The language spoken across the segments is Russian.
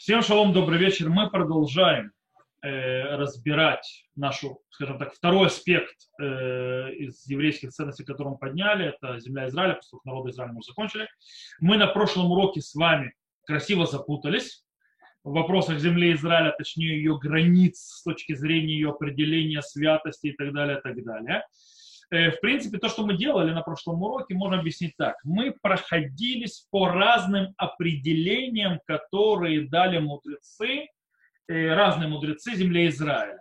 Всем шалом, добрый вечер. Мы продолжаем э, разбирать нашу, скажем так, второй аспект э, из еврейских ценностей, которые мы подняли. Это земля Израиля, поскольку народа Израиля мы закончили. Мы на прошлом уроке с вами красиво запутались в вопросах земли Израиля, точнее ее границ с точки зрения ее определения святости и так далее, и так далее. Э, в принципе, то, что мы делали на прошлом уроке, можно объяснить так. Мы проходились по разным определениям, которые дали мудрецы, э, разные мудрецы земли Израиля.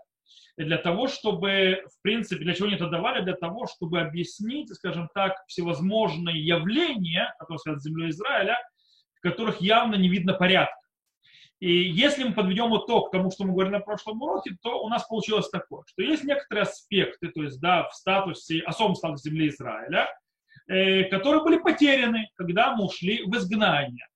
Для того, чтобы, в принципе, для чего они это давали? Для того, чтобы объяснить, скажем так, всевозможные явления, которые связаны с землей Израиля, в которых явно не видно порядка. И если мы подведем итог к тому, что мы говорили на прошлом уроке, то у нас получилось такое, что есть некоторые аспекты, то есть да, в статусе, особом статусе земли Израиля, э, которые были потеряны, когда мы ушли в изгнание.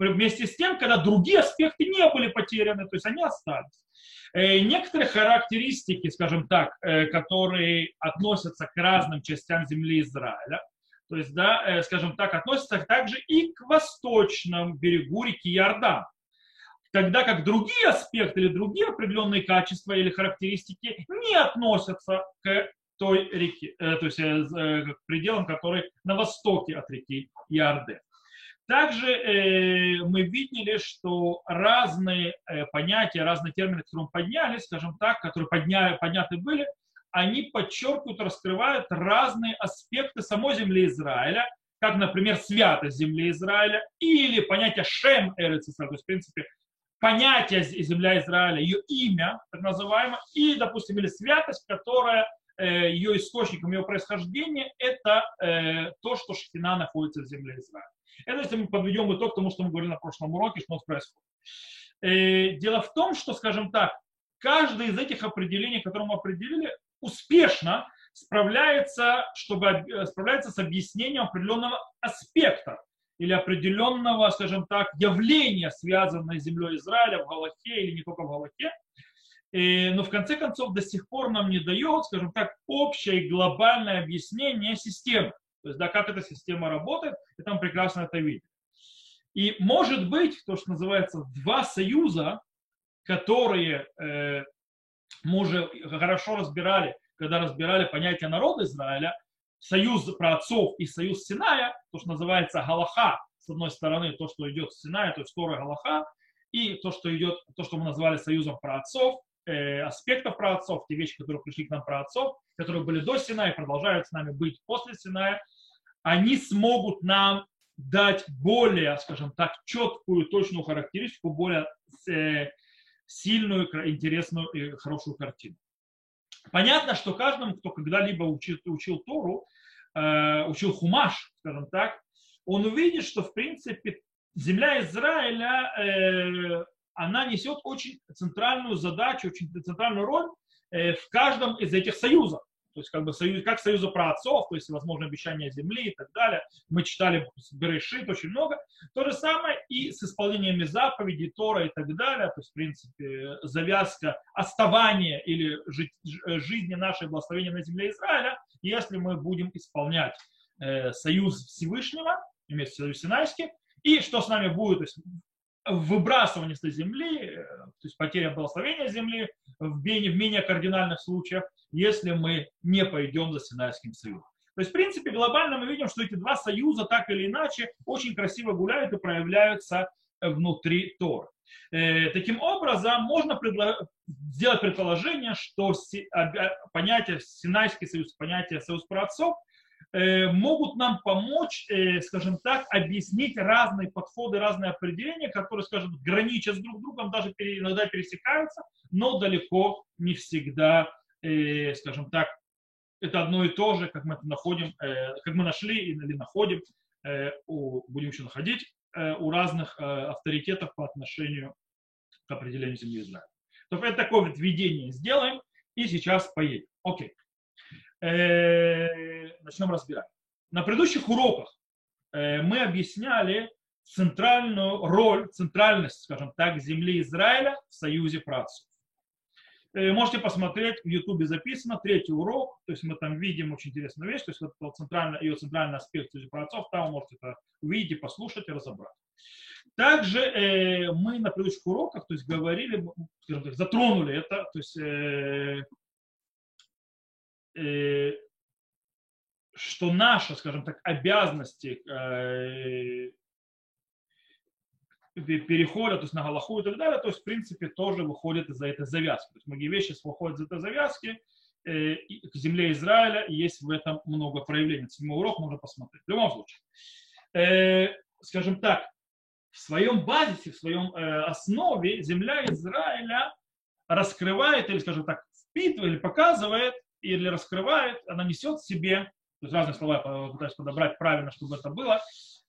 Вместе с тем, когда другие аспекты не были потеряны, то есть они остались. Э, некоторые характеристики, скажем так, э, которые относятся к разным частям земли Израиля, то есть, да, э, скажем так, относятся также и к восточному берегу реки Иордан тогда как другие аспекты или другие определенные качества или характеристики не относятся к той реке, э, то есть э, э, к пределам, которые на востоке от реки Иорден. Также мы видели, что разные понятия, разные термины, которые подняли, скажем так, которые подняли, подняты были, они подчеркивают, раскрывают разные аспекты самой земли Израиля, как, например, святость земли Израиля или понятие Шем Эрец то есть, в принципе, понятие земля Израиля, ее имя, так называемое, и, допустим, или святость, которая э, ее источником, ее происхождения, это э, то, что Шхина находится в земле Израиля. Это если мы подведем итог тому, что мы говорили на прошлом уроке, что у нас происходит. Э, дело в том, что, скажем так, каждое из этих определений, которые мы определили, успешно справляется, чтобы, справляется с объяснением определенного аспекта или определенного, скажем так, явления, связанного с землей Израиля в Галахе или не только в Галахе, но в конце концов до сих пор нам не дает, скажем так, общее и глобальное объяснение системы. То есть, да, как эта система работает, и там прекрасно это видно. И может быть, то, что называется, два союза, которые э, мы уже хорошо разбирали, когда разбирали понятие народа Израиля, союз про отцов и союз Синая, то, что называется Галаха, с одной стороны, то, что идет с Синая, то есть Тора Галаха, и то, что идет, то, что мы назвали союзом про отцов, э, аспектов про отцов, те вещи, которые пришли к нам про отцов, которые были до Синая продолжают с нами быть после Синая, они смогут нам дать более, скажем так, четкую, точную характеристику, более э, сильную, интересную и хорошую картину. Понятно, что каждому, кто когда-либо учил, учил Тору, э, учил Хумаш, скажем так, он увидит, что в принципе земля Израиля, э, она несет очень центральную задачу, очень центральную роль э, в каждом из этих союзов то есть как бы союз, как союза про отцов, то есть возможно обещание земли и так далее. Мы читали Берешит очень много. То же самое и с исполнениями заповедей, Тора и так далее. То есть, в принципе, завязка оставания или жизни нашей благословения на земле Израиля, если мы будем исполнять э, союз Всевышнего, имеется в виду Синайский, и что с нами будет, то есть выбрасывание с земли, э, то есть потеря благословения земли в менее, в менее кардинальных случаях, если мы не пойдем за Синайским союзом. То есть, в принципе, глобально мы видим, что эти два союза так или иначе очень красиво гуляют и проявляются внутри Торы. Э, таким образом, можно предло... сделать предположение, что понятие Синайский союз, понятие союз праотцов Э, могут нам помочь, э, скажем так, объяснить разные подходы, разные определения, которые, скажем, граничат с друг другом, даже иногда пересекаются, но далеко не всегда, э, скажем так, это одно и то же, как мы это находим, как мы нашли или находим, будем еще находить, у разных авторитетов по отношению к определению земли Израиля. То это такое введение сделаем, и сейчас поедем. Окей. Э, начнем разбирать. На предыдущих уроках э, мы объясняли центральную роль, центральность, скажем так, земли Израиля в союзе працев. Э, можете посмотреть, в Ютубе записано, третий урок, то есть мы там видим очень интересную вещь, то есть вот центральный, ее центральный аспект союза працов, там вы можете это увидеть, послушать и разобрать. также э, мы на предыдущих уроках, то есть говорили, скажем так, затронули это, то есть э, что наши, скажем так, обязанности э, переходят, то есть на Галаху и так далее, то есть, в принципе, тоже выходит из-за этой завязки. То есть многие вещи выходят из этой завязки э, к земле Израиля, и есть в этом много проявлений. Седьмой урок можно посмотреть. В любом случае, э, скажем так, в своем базисе, в своем э, основе земля Израиля раскрывает, или, скажем так, впитывает, или показывает, или раскрывает, она несет в себе, то есть разные слова я пытаюсь подобрать правильно, чтобы это было,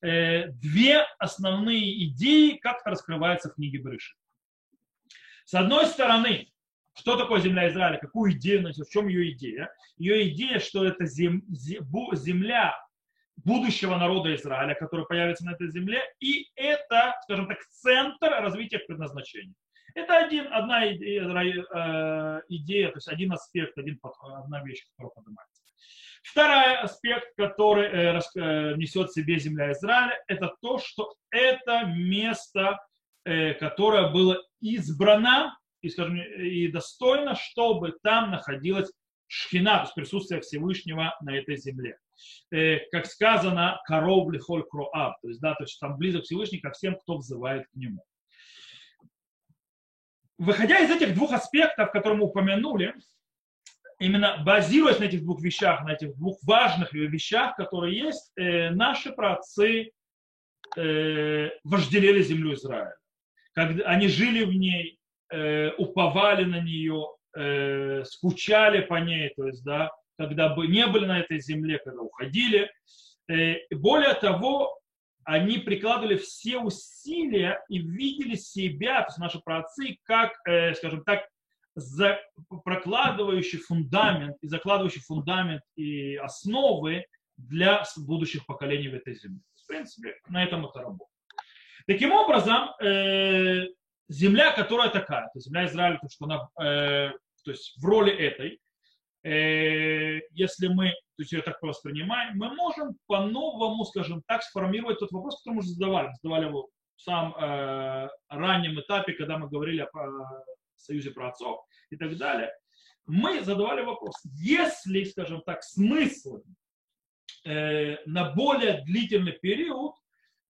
э, две основные идеи, как это раскрывается в книге Брыши. С одной стороны, что такое земля Израиля, какую идею носит, в чем ее идея? Ее идея, что это зем, земля будущего народа Израиля, который появится на этой земле, и это, скажем так, центр развития предназначения. Это один, одна идея, э, идея, то есть один аспект, один, одна вещь, которая поднимается. Второй аспект, который э, э, несет в себе земля Израиля, это то, что это место, которое было избрано и, скажем, и достойно, чтобы там находилась шхина, то есть присутствие Всевышнего на этой земле. Как сказано, коров лихоль кроав, то есть, да, то есть там близок Всевышний ко всем, кто взывает к нему. Выходя из этих двух аспектов, которые мы упомянули, именно базируясь на этих двух вещах, на этих двух важных вещах, которые есть, э, наши праотцы э, вожделели землю Израиля. Когда они жили в ней, э, уповали на нее, э, скучали по ней, то есть, да, когда бы не были на этой земле, когда уходили. Более того, они прикладывали все усилия и видели себя, то есть наши праотцы, как, э, скажем так, за, прокладывающий фундамент и закладывающий фундамент и основы для будущих поколений в этой земле. В принципе, на этом это работает. Таким образом, э, земля, которая такая, то есть земля Израиля, то, что она, э, то есть в роли этой, э, если мы то есть ее так воспринимаем, мы можем по-новому, скажем так, сформировать тот вопрос, который мы уже задавали. Задавали его в самом э, раннем этапе, когда мы говорили о, о союзе праотцов и так далее. Мы задавали вопрос, есть ли, скажем так, смысл э, на более длительный период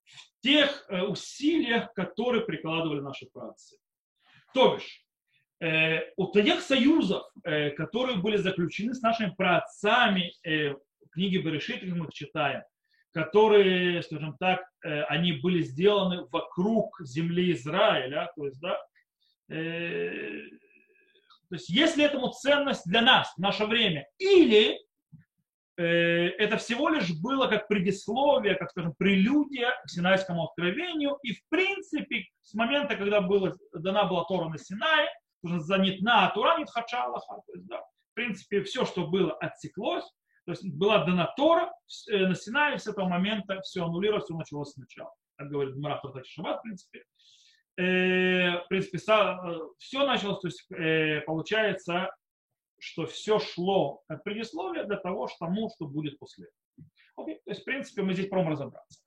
в тех э, усилиях, которые прикладывали наши праотцы. То бишь, Э, у тех союзов, э, которые были заключены с нашими праотцами, э, книги Берешит, мы их читаем, которые, скажем так, они были сделаны вокруг земли Израиля, то есть, да, то есть есть ли этому ценность для нас в наше время, или это всего лишь было как предисловие, как, скажем, прелюдия к Синайскому откровению, и в принципе с момента, когда была, дана была Тора на Синае, занятна Тура Нитхача Аллаха. То есть, да, в принципе, все, что было, отсеклось. То есть была дана Тора э, на Синае, с этого момента все аннулировалось, все началось сначала. Так говорит Марат Тартач Шаббат, в принципе. Э, в принципе, э, все началось, то есть получается, что все шло от предисловия для того, что тому, что будет после. Окей? То есть, в принципе, мы здесь пробуем разобраться.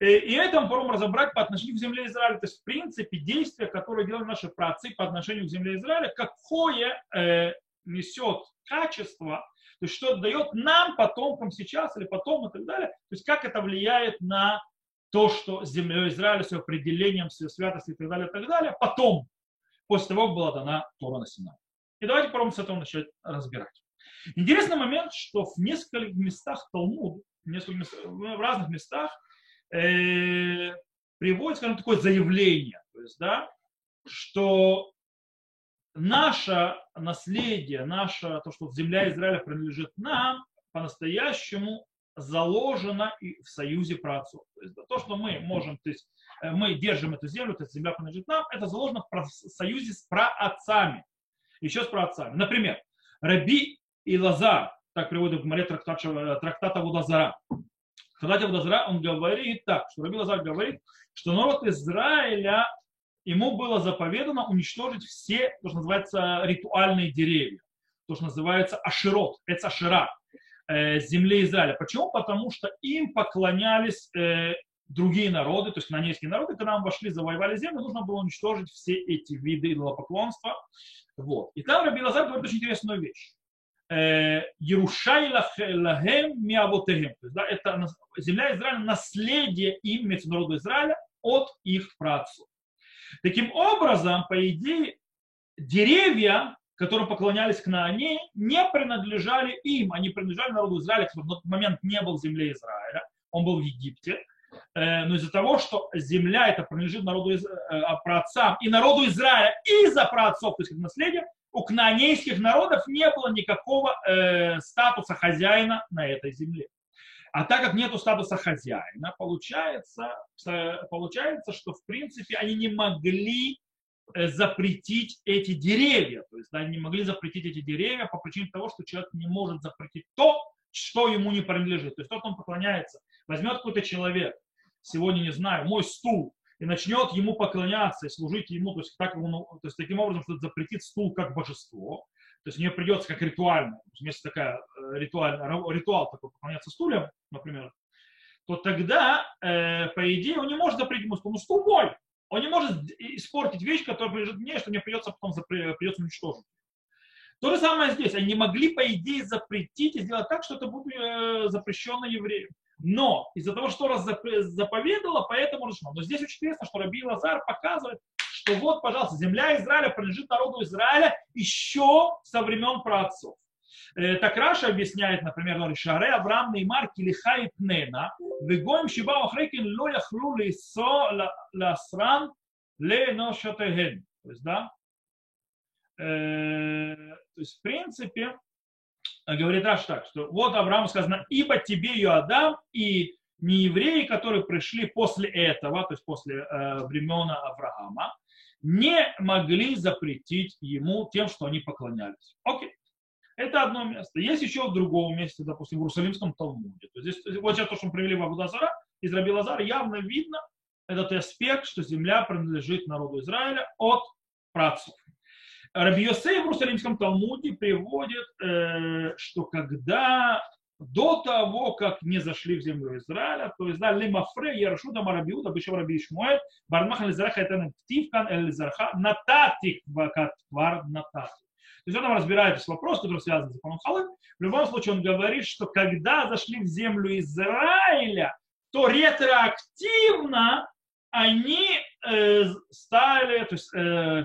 Э, и это мы попробуем разобрать по отношению к земле Израиля. То есть, в принципе, действия, которые делают наши працы по отношению к земле Израиля, какое э, несет качество, то есть что дает нам, потомкам сейчас или потом и так далее, то есть как это влияет на то, что земля Израиля с ее определением, с ее святостью и так далее, и так далее, потом, после того, как была дана Тора на Синай. И давайте попробуем с этого начать разбирать. Интересный момент, что в нескольких местах Талмуд, в, в разных местах э, приводит, скажем, такое заявление, то есть, да, что наше наследие, наше, то, что земля Израиля принадлежит нам, по-настоящему заложено и в союзе праотцов. То есть да, то, что мы можем, то есть э, мы держим эту землю, то есть земля принадлежит нам, это заложено в союзе с праотцами. Еще с праотцами. Например, Раби и Лазар, так приводит в море трактата, трактата Вудазара, Хадати Водозра, он говорит так, что Раби Лазар говорит, что народ Израиля, ему было заповедано уничтожить все, то, что называется, ритуальные деревья, то, что называется аширот, это ашира, э, земли Израиля. Почему? Потому что им поклонялись э, другие народы, то есть канонейские народы, когда мы вошли, завоевали землю, нужно было уничтожить все эти виды идолопоклонства. Вот. И там Раби Лазар говорит очень интересную вещь. Ерушай лахем миавотехем. Да, это земля Израиля, наследие им, народу Израиля, от их працев. Таким образом, по идее, деревья, которым поклонялись к Наане, не принадлежали им, они принадлежали народу Израиля, который в тот момент не был в земле Израиля, он был в Египте, э, но из-за того, что земля это принадлежит народу э, праотцам и народу Израиля из-за праотцов, то есть как наследие, у кнаанейских народов не было никакого э, статуса хозяина на этой земле. А так как нету статуса хозяина, получается, получается, что в принципе они не могли Э, запретить эти деревья. То есть да, не могли запретить эти деревья по причине того, что человек не может запретить то, что ему не принадлежит. То есть тот, он поклоняется, возьмет какой-то человек, сегодня, не знаю, мой стул, и начнет ему поклоняться и служить ему, то есть, так, ну, то есть таким образом, что запретит стул как божество, то есть мне придется как ритуально, если такая э, ритуальная, ритуал такой поклоняться стульям, например, то тогда, э, по идее, он не может запретить ему стул, ну стул мой, он не может испортить вещь, которая принадлежит мне, что мне придется потом придется уничтожить. То же самое здесь. Они могли, по идее, запретить и сделать так, что это будет э, запрещено евреям. Но из-за того, что раз заповедала, поэтому разрешено. Но здесь очень интересно, что Раби Лазар показывает, что вот, пожалуйста, земля Израиля принадлежит народу Израиля еще со времен праотцов. Э, так Раша объясняет, например, Шаре Авраам Неймар Килиха и Пнена, Вегоем Шиба Охрекин Ло Яхлу Лисо Ласран Леношатеген. То есть, да, э, то есть, в принципе, говорит Раш так, что вот Авраам сказано, ибо тебе, Иоадам, и не евреи, которые пришли после этого, то есть после э, времен Авраама, не могли запретить ему тем, что они поклонялись. Окей. Это одно место. Есть еще в другом месте, допустим, в Иерусалимском Талмуде. То есть здесь, вот сейчас то, что мы привели в Абудазара, из Раби явно видно этот аспект, что земля принадлежит народу Израиля от працев. Раби Йосей в Иерусалимском Талмуде приводит, э, что когда до того, как не зашли в землю Израиля, то есть, да, лимафре, яршуда, марабиуда, бешев раби Ишмуэль, бармах эльзараха, это ктивкан эльзарха, нататик, вакат твар нататик. То есть он там разбирает этот вопрос, который связан с законом Халы. В любом случае он говорит, что когда зашли в землю Израиля, то ретроактивно они э, стали, то есть э,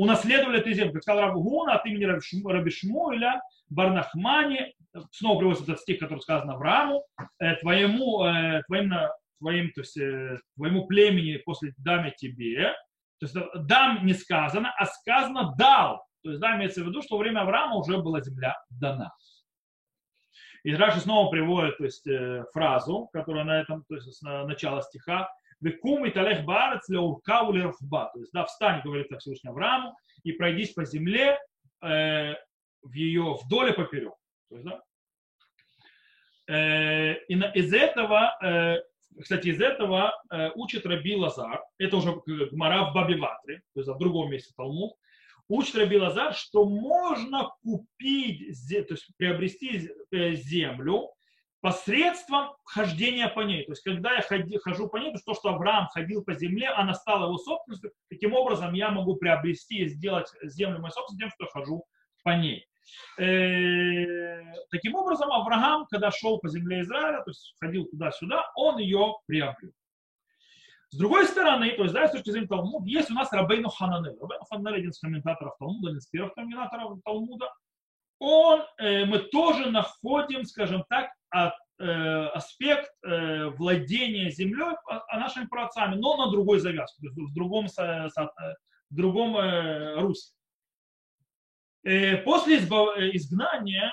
унаследовали эту землю. Как сказал Равгуна от имени Раби Шмуэля, Барнахмани, снова приводится этот стих, который сказан Аврааму, э, твоему, э, твоим, твоим, то есть, э, твоему племени после даме тебе, то есть дам не сказано, а сказано дал. То есть, да, имеется в виду, что во время Авраама уже была земля дана. И Раши снова приводит то есть, фразу, которая на этом, то есть, с начала стиха, Векум и талех барец леуркаву лерхба. То есть, да, встань, говорит так Всевышний Аврааму, и пройдись по земле э, в ее вдоль и поперек. То есть, да. Э, и на, из этого, э, кстати, из этого э, учит Раби Лазар, это уже Гмара в Бабиватре, то есть в другом месте Талмуд, учит Раби Лазар, что можно купить, то есть приобрести землю посредством хождения по ней. То есть, когда я хожу по ней, то, то, что Авраам ходил по земле, она стала его собственностью, таким образом я могу приобрести и сделать землю моей собственностью тем, что хожу по ней. Э, таким образом, Авраам, когда шел по земле Израиля, то есть ходил туда-сюда, он ее приобрел. С другой стороны, то есть, да, с точки зрения Талмуда, есть у нас Рабейну Хананель. Рабейну Хананель один из комментаторов Талмуда, один из первых комментаторов Талмуда. Он, э, мы тоже находим, скажем так, от, э, аспект э, владения землей а, а нашими праотцами, но на другой завязке, в другом, в другом э, русле. После изгнания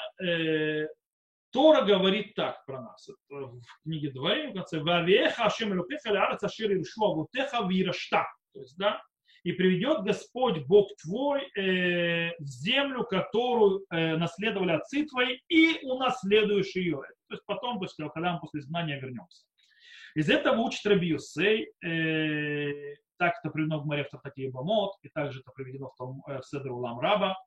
Тора говорит так про нас. в книге Дворим, в конце, «Вавеха Ашем Элокеха леарец ашир иршу авутеха вирашта». То есть, да, и приведет Господь Бог твой э, в землю, которую э, наследовали отцы твои, и унаследуешь ее. То есть потом, то есть, когда мы после изгнания вернемся. Из этого учит Раби Юсей, э, так это приведено в Маре в Тартаке Бамот, и также это приведено в, том, э, в Седр Улам Раба.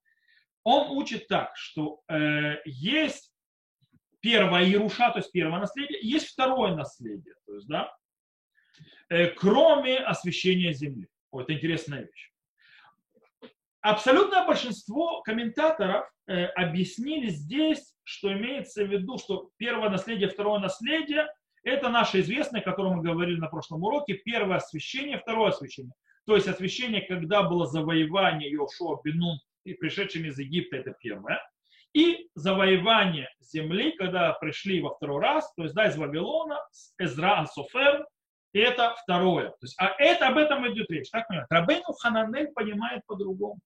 Он учит так, что э, есть первое Ируша, то есть первое наследие, есть второе наследие, то есть, да, э, кроме освящения земли. О, это интересная вещь. Абсолютное большинство комментаторов э, объяснили здесь, что имеется в виду, что первое наследие, второе наследие – это наше известное, о котором мы говорили на прошлом уроке, первое освящение, второе освящение. То есть освящение, когда было завоевание Йошуа Бенун и пришедшим из Египта, это первое. И завоевание земли, когда пришли во второй раз, то есть да, из Вавилона, Эзра Софер, это второе. То есть, а это об этом идет речь. Так понимаете? Рабейну Хананель понимает по-другому.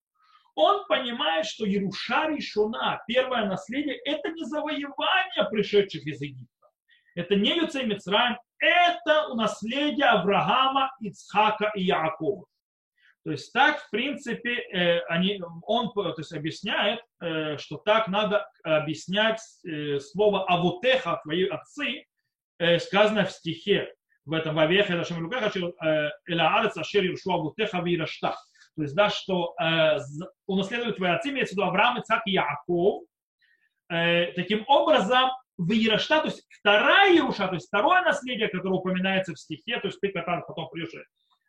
Он понимает, что Еруша Ришуна, первое наследие, это не завоевание пришедших из Египта. Это не Юцей Мицраем, это наследие Авраама, Ицхака и Якова. То есть так, в принципе, э, они, он то есть, объясняет, э, что так надо объяснять э, слово «авутеха», «твои отцы», сказано в стихе в этом «Вавеха это шамилукаха эла арец ашер юршу авутеха вирашта». То есть, да, что унаследуют твои отцы, имеется в виду Авраам, Ицхак и Яков. Таким образом, в Иерашта, то есть вторая Ируша, то есть второе наследие, которое упоминается в стихе, то есть ты, который потом придешь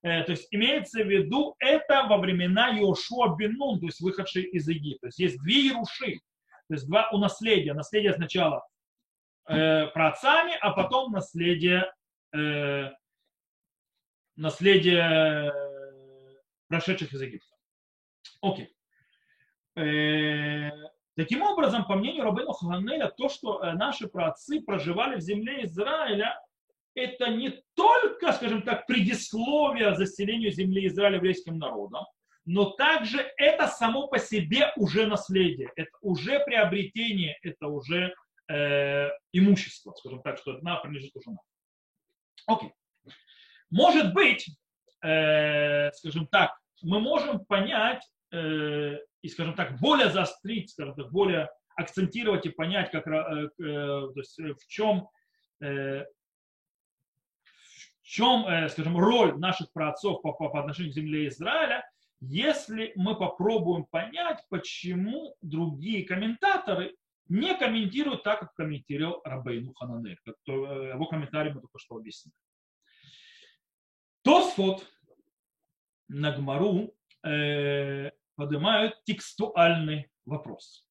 Э, то есть имеется в виду это во времена Йошуа Бенун, то есть выходший из Египта. То есть есть две Яруши, то есть два у наследия. Наследие сначала э, праотцами, а потом наследие, э, наследие прошедших из Египта. Окей. Э, таким образом, по мнению Рабейну Ханеля, то, что э, наши праотцы проживали в земле Израиля, это не только, скажем так, предисловие заселению земли Израиля еврейским народом, но также это само по себе уже наследие, это уже приобретение, это уже э, имущество, скажем так, что одна принадлежит уже нам. Окей. Может быть, э, скажем так, мы можем понять э, и, скажем так, более заострить, скажем так, более акцентировать и понять, как, э, э, то есть, в чем э, чем, э, скажем, роль наших праотцов по, по, по отношению к земле Израиля, если мы попробуем понять, почему другие комментаторы не комментируют так, как комментировал Рабейну Хананель. То, э, его комментарий мы только что объяснили. Тосфот на Гмару э, поднимают текстуальный вопрос.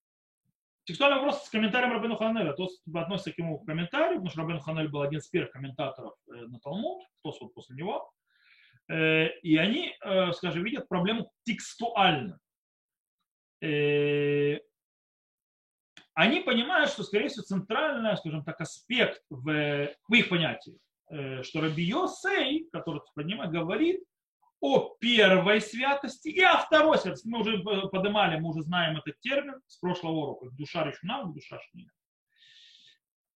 Текстуальный вопрос с комментарием Рабину Ханеля. То относится к ему комментарию, потому что Рабин Ханель был один из первых комментаторов э, на Талмуд, кто вот после него. Э, и они, скажем, видят проблему текстуально. Они понимают, что, скорее всего, центральный, скажем так, аспект в, в их понятии, что Раби Йосей, который поднимает, говорит о первой святости и о второй святости. Мы уже поднимали, мы уже знаем этот термин с прошлого урока. Душа решена, душа шнина.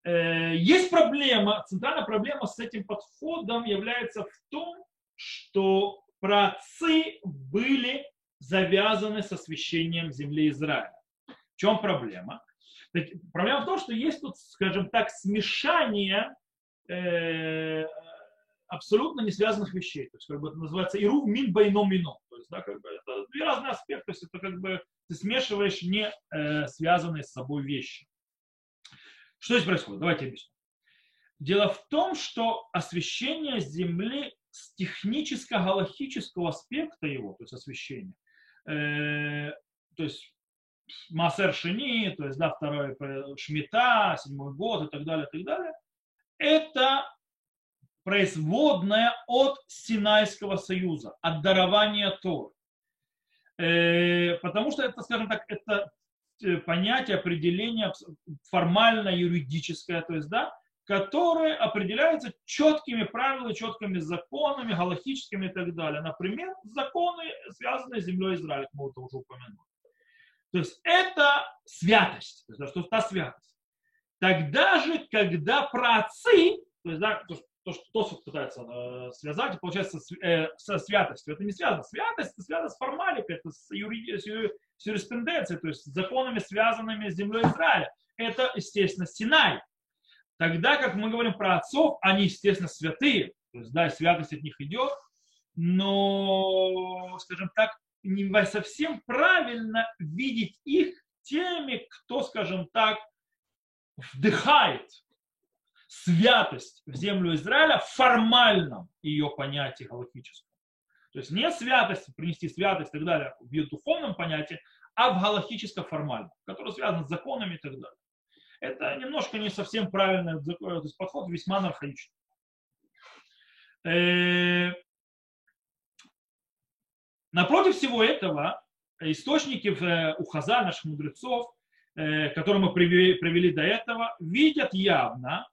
Э, есть проблема, центральная проблема с этим подходом является в том, что праотцы были завязаны с освящением земли Израиля. В чем проблема? Проблема в том, что есть тут, скажем так, смешание э, абсолютно не связанных вещей. То есть, как бы это называется иру мин байно мино. То есть, да, как бы это две разные аспекты. То есть, это как бы ты смешиваешь не э, связанные с собой вещи. Что здесь происходит? Давайте объясню. Дело в том, что освещение Земли с техническо-галактического аспекта его, то есть освещение, э, то есть Массер Шини, то есть да, второй э, Шмита, седьмой год и так далее, и так далее, это производная от Синайского союза, от дарования Торы. Э, потому что это, скажем так, это э, понятие, определение формально юридическое, то есть, да, которое определяется четкими правилами, четкими законами, галактическими и так далее. Например, законы, связанные с землей Израиля, мы это уже упомянули. То есть это святость, то есть, что та святость. Тогда же, когда праотцы, то есть, да, то, что Тосфот пытается э, связать, получается э, со святостью. Это не связано. Святость это связано с формаликой, это с, юри, с, с юриспруденцией, то есть с законами, связанными с землей Израиля. Это, естественно, Синай. Тогда, как мы говорим про отцов, они, естественно, святые, то есть, да, святость от них идет, но, скажем так, не совсем правильно видеть их теми, кто, скажем так, вдыхает святость в землю Израиля в формальном ее понятии галактическом. То есть не святость, принести святость и так далее в ее духовном понятии, а в галактическом формальном, которое связано с законами и так далее. Это немножко не совсем правильный есть подход, весьма архаичный. Э, напротив всего этого, источники в, у Хаза, наших мудрецов, э, которые мы привели, до этого, видят явно,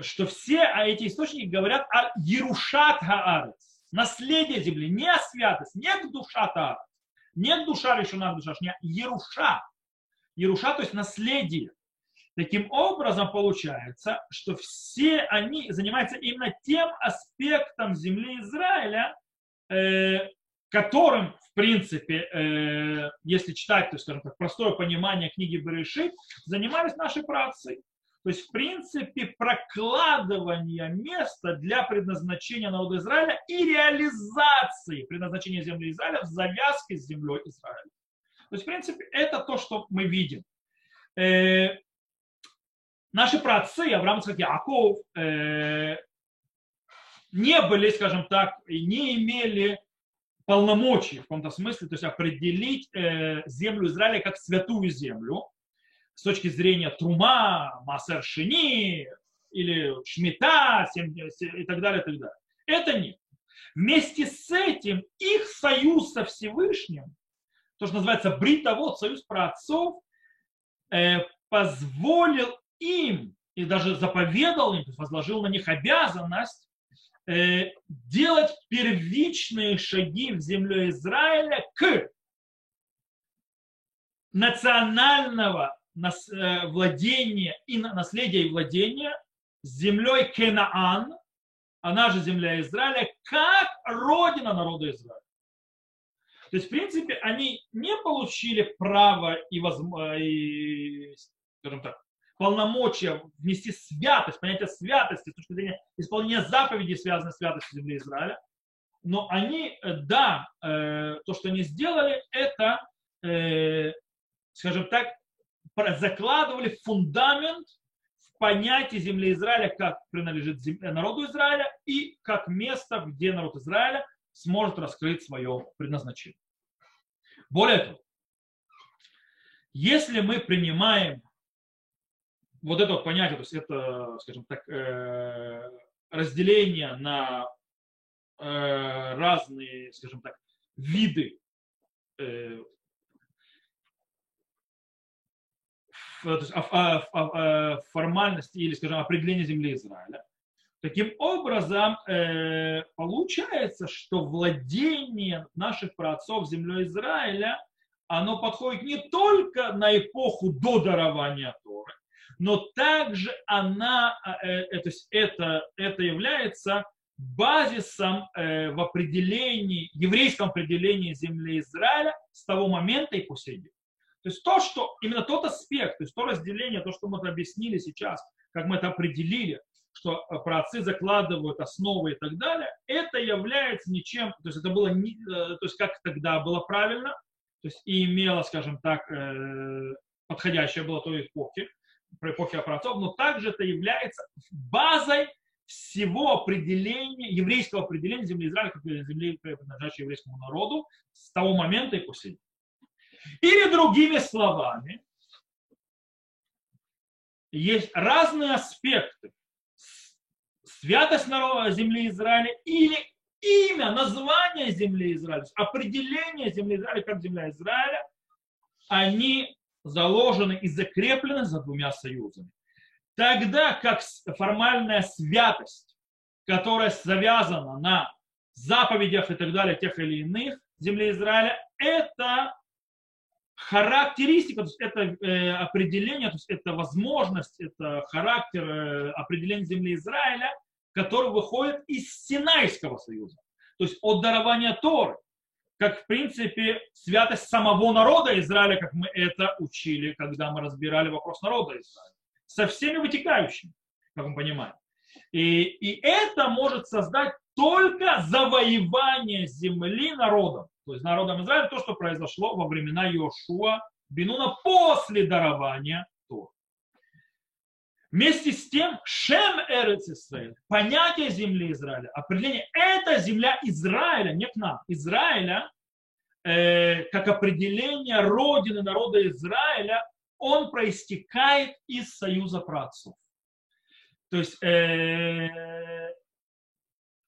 что все эти источники говорят о Ерушат Хаарец, наследие земли, не о святости, не к душа Таарец, не душа решена душа, не Еруша. Еруша, то есть наследие. Таким образом, получается, что все они занимаются именно тем аспектом земли Израиля, э, которым, в принципе, э, если читать, то, скажем так, простое понимание книги Берешит, занимались наши працы. То есть, в принципе, прокладывание места для предназначения народа Израиля и реализации предназначения земли Израиля в завязке с землей Израиля. То есть, в принципе, это то, что мы видим. Э, наши праотцы, Авраам, Ицхак, Яков, э, не были, скажем так, не имели полномочий в каком-то смысле, то есть определить э, землю Израиля как святую землю с точки зрения Трума, Масер Шини или Шмита и так далее, и так далее. Это нет. Вместе с этим их союз со Всевышним, то, что называется бритовод, союз праотцов, э, позволил им и даже заповедал им, возложил на них обязанность делать первичные шаги в земле Израиля к национального э, владения и наследия и владения землей Кенаан, она же земля Израиля, как родина народа Израиля. То есть, в принципе, они не получили право и, возможно, и скажем так, полномочия внести святость, понятие святости с точки зрения исполнения заповедей, связанных с святостью земли Израиля. Но они, э, да, э, то, что они сделали, это, э, скажем так, закладывали фундамент в понятие земли Израиля, как принадлежит народу Израиля и как место, где народ Израиля сможет раскрыть свое предназначение. Более того, если мы принимаем вот это вот понятие, то есть это, скажем так, э, разделение на э, разные, скажем так, виды э, формальности или, скажем, определения земли Израиля. Таким образом, получается, что владение наших праотцов землей Израиля, оно подходит не только на эпоху до дарования Торы, но также она, э, э, то есть это, это является базисом э, в определении, еврейском определении земли Израиля с того момента и по сей день. То есть то, что, именно тот аспект, то есть то разделение, то, что мы это объяснили сейчас, как мы это определили, что праотцы закладывают основы и так далее, это является ничем, то есть это было, не, то есть как тогда было правильно, то есть и имело, скажем так, подходящее было той эпохи, про эпохи праотцов, но также это является базой всего определения, еврейского определения земли Израиля, как земли, принадлежащей еврейскому народу, с того момента и после. Или другими словами, есть разные аспекты святость народа земли Израиля или имя, название земли Израиля, определение земли Израиля как земля Израиля, они заложены и закреплены за двумя союзами. Тогда как формальная святость, которая завязана на заповедях и так далее, тех или иных земли Израиля, это характеристика, то есть это э, определение, то есть это возможность, это характер э, определения земли Израиля, который выходит из Синайского союза, то есть от дарования Торы как, в принципе, святость самого народа Израиля, как мы это учили, когда мы разбирали вопрос народа Израиля. Со всеми вытекающими, как мы понимаем. И, и это может создать только завоевание земли народом. То есть народом Израиля то, что произошло во времена Йошуа Бинуна после дарования. Вместе с тем, Шем Эрец Израиль, понятие земли Израиля, определение, это земля Израиля, не к нам, Израиля, э, как определение родины народа Израиля, он проистекает из союза праотцов. То есть э,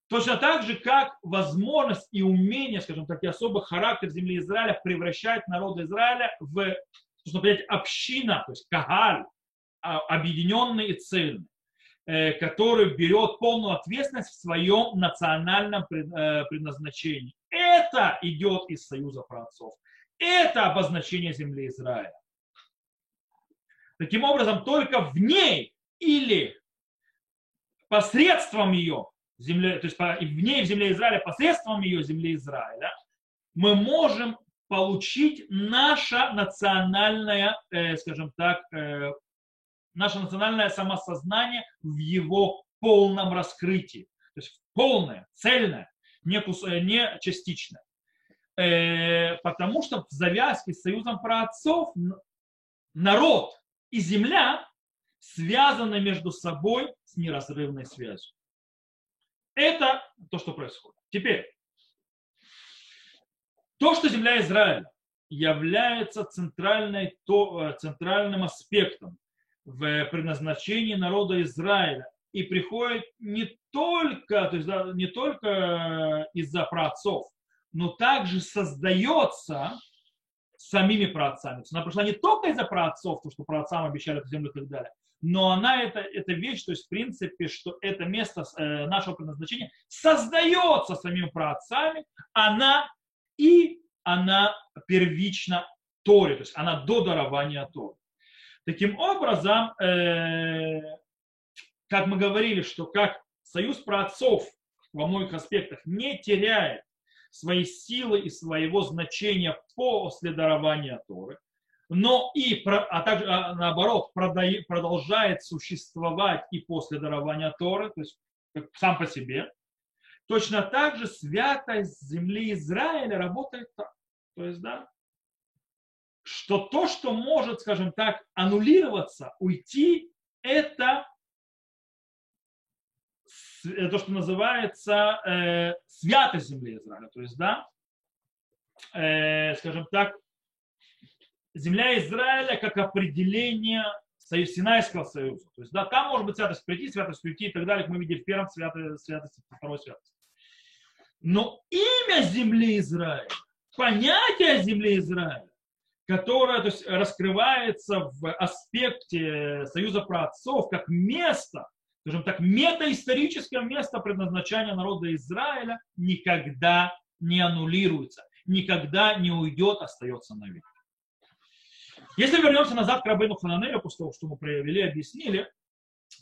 точно так же, как возможность и умение, скажем так, и особый характер земли Израиля превращать народ Израиля в, нужно понять, община, то есть кагаль, объединенный и цельный, э, который берет полную ответственность в своем национальном э, предназначении. Это идет из союза праотцов. Это обозначение земли Израиля. Таким образом, только в ней или посредством ее, земле, то есть в ней в земле Израиля, посредством ее земли Израиля, мы можем получить наше национальное, э, скажем так, наше национальное самосознание в его полном раскрытии. То есть полное, цельное, не, кус... Э, не частичное. Э, потому что в завязке с союзом праотцов народ и земля связаны между собой с неразрывной связью. Это то, что происходит. Теперь, то, что земля Израиля является центральной, то, э, центральным аспектом в предназначении народа Израиля и приходит не только, то есть, да, не только из-за праотцов, но также создается самими праотцами. Она пришла не только из-за праотцов, то, что праотцам обещали эту землю и так далее, но она это, это вещь, то есть в принципе, что это место э, нашего предназначения создается самими праотцами, она и она первично Торе, то есть она до дарования Торы. Таким образом, э, как мы говорили, что как союз праотцов во многих аспектах не теряет своей силы и своего значения после дарования Торы, но и, а также а, наоборот, продолжает существовать и после дарования Торы, то есть сам по себе, точно так же святость земли Израиля работает так. То есть, да, что то, что может, скажем так, аннулироваться, уйти, это то, что называется э, святость земли Израиля. То есть, да, э, скажем так, земля Израиля как определение союз, Синайского союза. То есть, да, там может быть святость прийти, святость уйти и так далее, как мы видели в первом святости, святости второй святости. Но имя земли Израиля, понятие земли Израиля, которая то есть, раскрывается в аспекте союза праотцов как место, скажем так, метаисторическое место предназначения народа Израиля никогда не аннулируется, никогда не уйдет, остается навек. Если вернемся назад к Рабейну Хананелю, после того, что мы проявили, объяснили,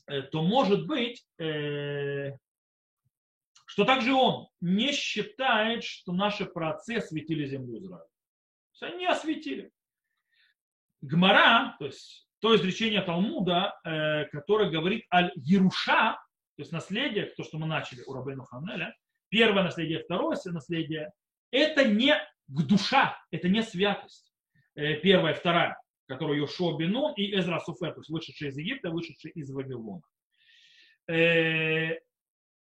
э, то может быть, э, что также он не считает, что наши праотцы осветили землю Израиля есть они осветили. Гмара, то есть то изречение Талмуда, э, которое говорит о Еруша, то есть наследие, то, что мы начали у Рабейну Ханеля, первое наследие, второе наследие, это не душа, это не святость. Э, первая, вторая, которую Йошуа Бенон и Эзра Суфер, то есть вышедшие из Египта, вышедшие из Вавилона. Э,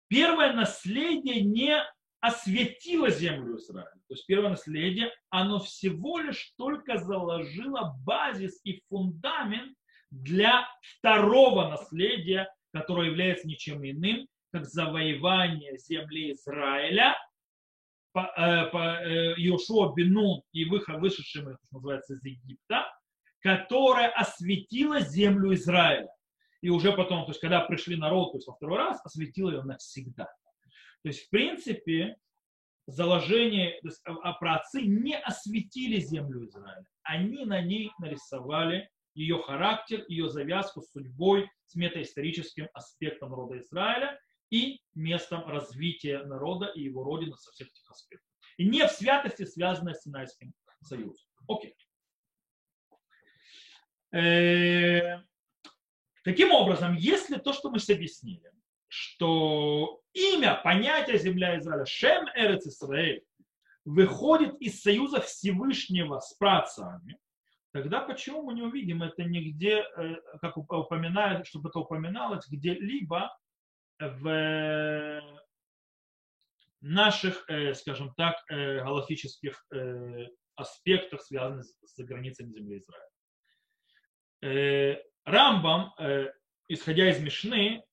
первое наследие не осветило землю Израиля. То есть первое наследие, оно всего лишь только заложило базис и фундамент для второго наследия, которое является ничем иным, как завоевание земли Израиля э, э, Йошуа Бенун и выход, вышедшим, это называется, из Египта, которая осветила землю Израиля. И уже потом, то есть когда пришли народ, то есть во второй раз, осветила ее навсегда. То есть, в принципе, заложение, то есть, а, а праотцы не осветили землю Израиля. Они на ней нарисовали ее характер, ее завязку с судьбой, с метаисторическим аспектом народа Израиля и местом развития народа и его родины со всех этих аспектов. И не в святости, связанной с Синайским союзом. Окей. Э, таким образом, если то, что мы объяснили, что имя, понятие земля Израиля, Шем Эрец Исраэль, выходит из союза Всевышнего с працами, тогда почему мы не увидим это нигде, э, как упоминает, чтобы это упоминалось, где-либо в наших, э, скажем так, э, галактических аспектах, связанных с границами земли Израиля. Рамбам, исходя из Мишны,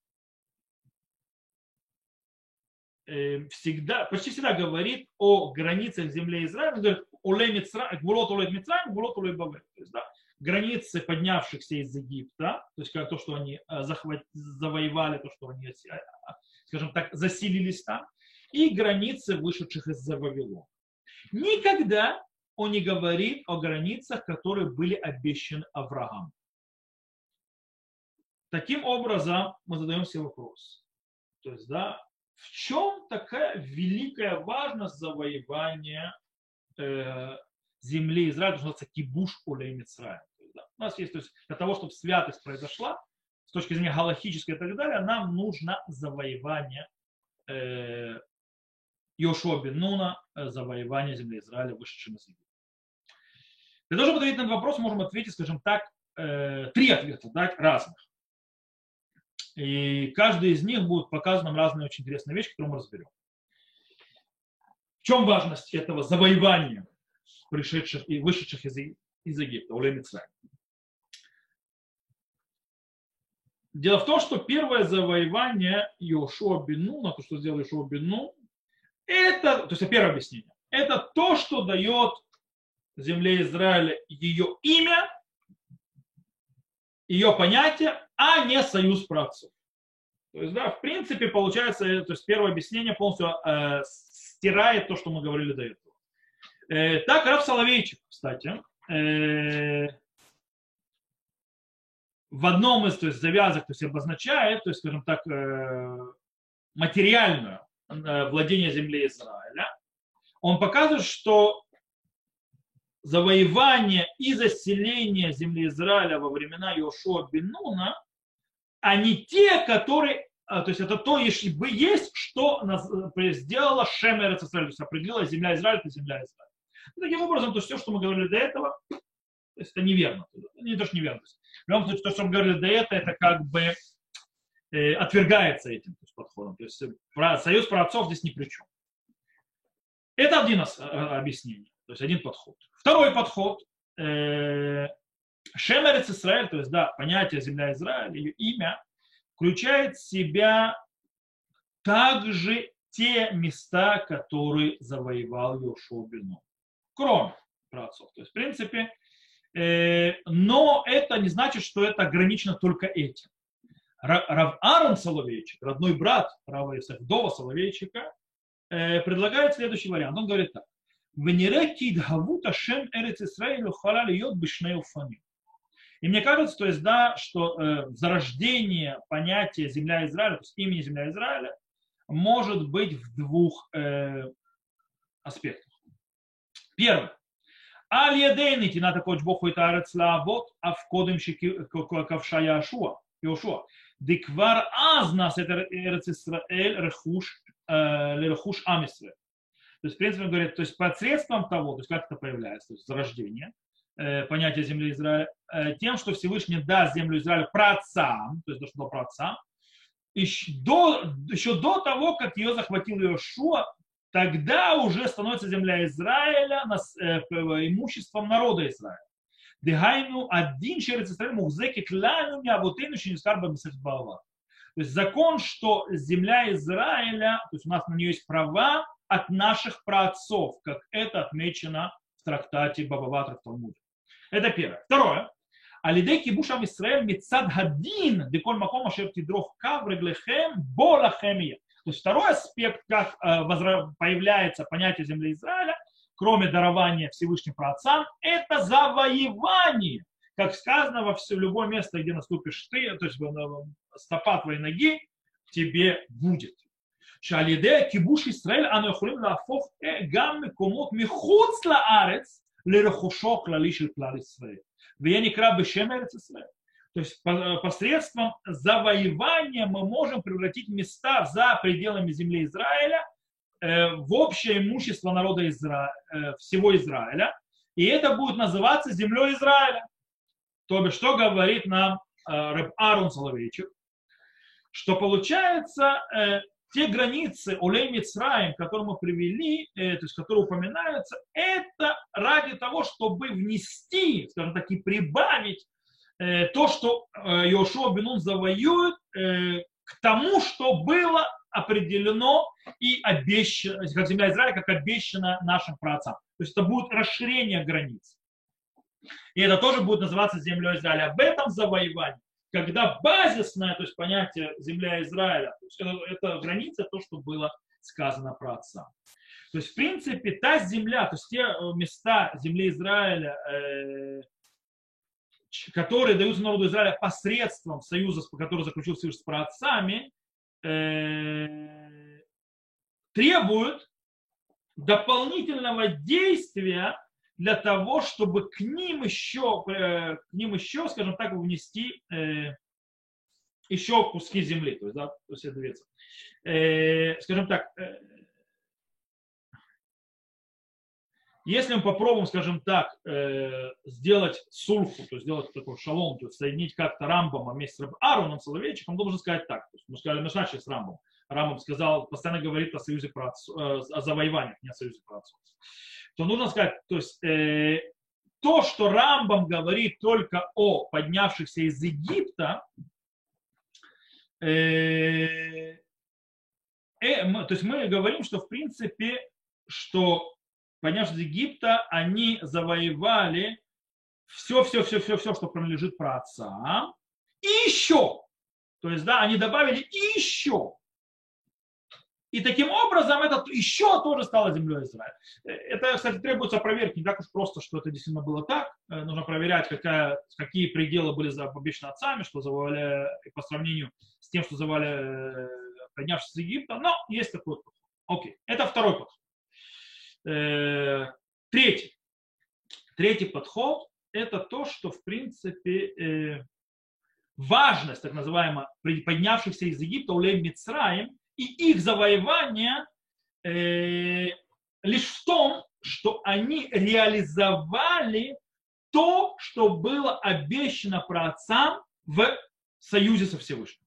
всегда, почти всегда говорит о границах земли Израиля, он говорит, Мицраим, Гвулот Улей Бавель. То есть, да, границы поднявшихся из Египта, то есть как то, что они э, захват... завоевали, то, что они, э, скажем так, заселились там, и границы, вышедших из Вавилона. Никогда он не говорит о границах, которые были обещаны Аврааму. Таким образом, мы задаем себе вопрос. То есть, да, в чем такая великая важность завоевания э, земли Израиля, что называется кибуш олей Мицраем. У нас есть, то есть для того, чтобы святость произошла, с точки зрения галактической и так далее, нам нужно завоевание э, Йошуа бен э, завоевание земли Израиля, вышедшим из Египта. Для того, чтобы ответить на этот вопрос, можем ответить, скажем так, э, три ответа дать разных. И каждый из них будет показан нам разные очень интересные вещи, которые мы разберем. В чем важность этого завоевания пришедших и вышедших из, из Египта, Улей Дело в том, что первое завоевание Йошуа Бину, на то, что сделал Йошуа Бину, это, то есть первое объяснение, это то, что дает земле Израиля ее имя, ее понятие, а не союз працев. То есть, да, в принципе, получается, то есть первое объяснение полностью э, стирает то, что мы говорили до этого. Э, так, Раф Соловейчик, кстати, э, в одном из то есть, завязок то есть, обозначает, то есть, скажем так, э, материальное э, владение земли Израиля. Он показывает, что завоевание и заселение земли Израиля во времена Йошуа Бенуна они те, которые, а, то есть это то, если бы есть, что э, сделала Шемер Израиль, то есть определила земля Израиля, это земля Израиля. Таким образом, то есть все, что мы говорили до этого, то есть это неверно. Не то, что неверно. В любом случае, то, что мы говорили до этого, это как бы э, отвергается этим то есть, подходом. То есть про, союз праотцов здесь ни при чем. Это один из, э, объяснений, то есть один подход. Второй подход. Э, Шемерец Израиль, то есть, да, понятие земля Израиль, ее имя, включает в себя также те места, которые завоевал Йошуа Бену, кроме праотцов. То есть, в принципе, э, но это не значит, что это ограничено только этим. Рав Аарон Соловейчик, родной брат Рава Исафдова Соловейчика, э, предлагает следующий вариант. Он говорит так. Венере кидхавут ашем эрец Исраилю халали йод бишнею фаним. И мне кажется, то есть, да, что э, зарождение понятия земля Израиля, то есть имени земля Израиля, может быть в двух э, аспектах. Первое. Аль-Ядейны Тината Кочбоху и Тарец Лаавот, а в кодемще Ковша Яшуа, Яшуа. Деквар аз нас это Эрец Исраэль Рехуш, э, лерехуш Амисре. То есть, в принципе, он говорит, то есть посредством того, то есть как это появляется, то есть зарождение, Э, понятие земли Израиля э, тем, что Всевышний даст землю Израиля праотцам, то есть то, что праотцам, еще до, еще до того, как ее захватил Иошуа, тогда уже становится земля Израиля э, имуществом народа Израиля. Дегайну один через Израиль мухзеки клану еще не скарба То есть закон, что земля Израиля, то есть у нас на нее есть права от наших праотцов, как это отмечено в трактате Бабаватра в Талмуде. Это первое. Второе. Алидей кибушам Исраэль мецад хадин деколь маком ашер тидрох кав реглехем. То есть второй аспект, как э, появляется понятие земли Израиля, кроме дарования Всевышним праотцам, это завоевание. Как сказано во все, любое место, где наступишь ты, то есть стопа твоей ноги, тебе будет. שעל ידי כיבוש ישראל אנו יכולים להפוך גם מקומות מחוץ לארץ לרכושו הכללי של כלל ישראל. והיה נקרא בשם ארץ ישראל. То есть посредством завоевания мы можем превратить места за пределами земли Израиля в общее имущество народа Изра... всего Израиля. и это будет называться землей Израиля. То бишь, что говорит нам э, Рэб Арон Соловейчик? Что получается, э, те границы Улей Мицраем, которые мы привели, э, то есть которые упоминаются, это ради того, чтобы внести, скажем так, и прибавить э, то, что э, Йошуа Бенун завоюет э, к тому, что было определено и обещано, как земля Израиля, как обещано нашим праотцам. То есть это будет расширение границ. И это тоже будет называться землей Израиля. Об этом завоевании когда базисное, то есть понятие земля Израиля, то есть это, это граница, то, что было сказано про отца. То есть, в принципе, та земля, то есть те э, места земли Израиля, э, которые даются народу Израиля посредством союза, который заключил союз с праотцами, э, требуют дополнительного действия для того, чтобы к ним еще, э, к ним еще, скажем так, внести э, еще куски земли, то есть, да, то есть это э, скажем так, если мы попробуем, скажем так, сделать сульфу, то есть сделать такой шалом, то есть соединить как-то Рамбом вместе с Ароном Соловейчиком, должен сказать так. То есть мы сказали, мы начали с Рамбом. Рамбом сказал, постоянно говорит о союзе про о завоеваниях, не о союзе про то нужно сказать, то есть э, то, что Рамбам говорит только о поднявшихся из Египта, э, э, мы, то есть мы говорим, что в принципе, что поднявшись из Египта, они завоевали все, все, все, все, все, что принадлежит праотцам, и еще. То есть, да, они добавили и еще. И таким образом это еще тоже стало землей Израиля. Это, кстати, требуется проверки, не так уж просто, что это действительно было так. Э, нужно проверять, какая, какие пределы были обещаны отцами, что завали по сравнению с тем, что завали э, поднявшись из Египта. Но есть такой подход. Окей, это второй подход. Э, третий. Третий подход – это то, что, в принципе, важность, так называемая, поднявшихся из Египта, улей Мицраем, и их завоевание э, лишь в том, что они реализовали то, что было обещано праотцам в союзе со Всевышним.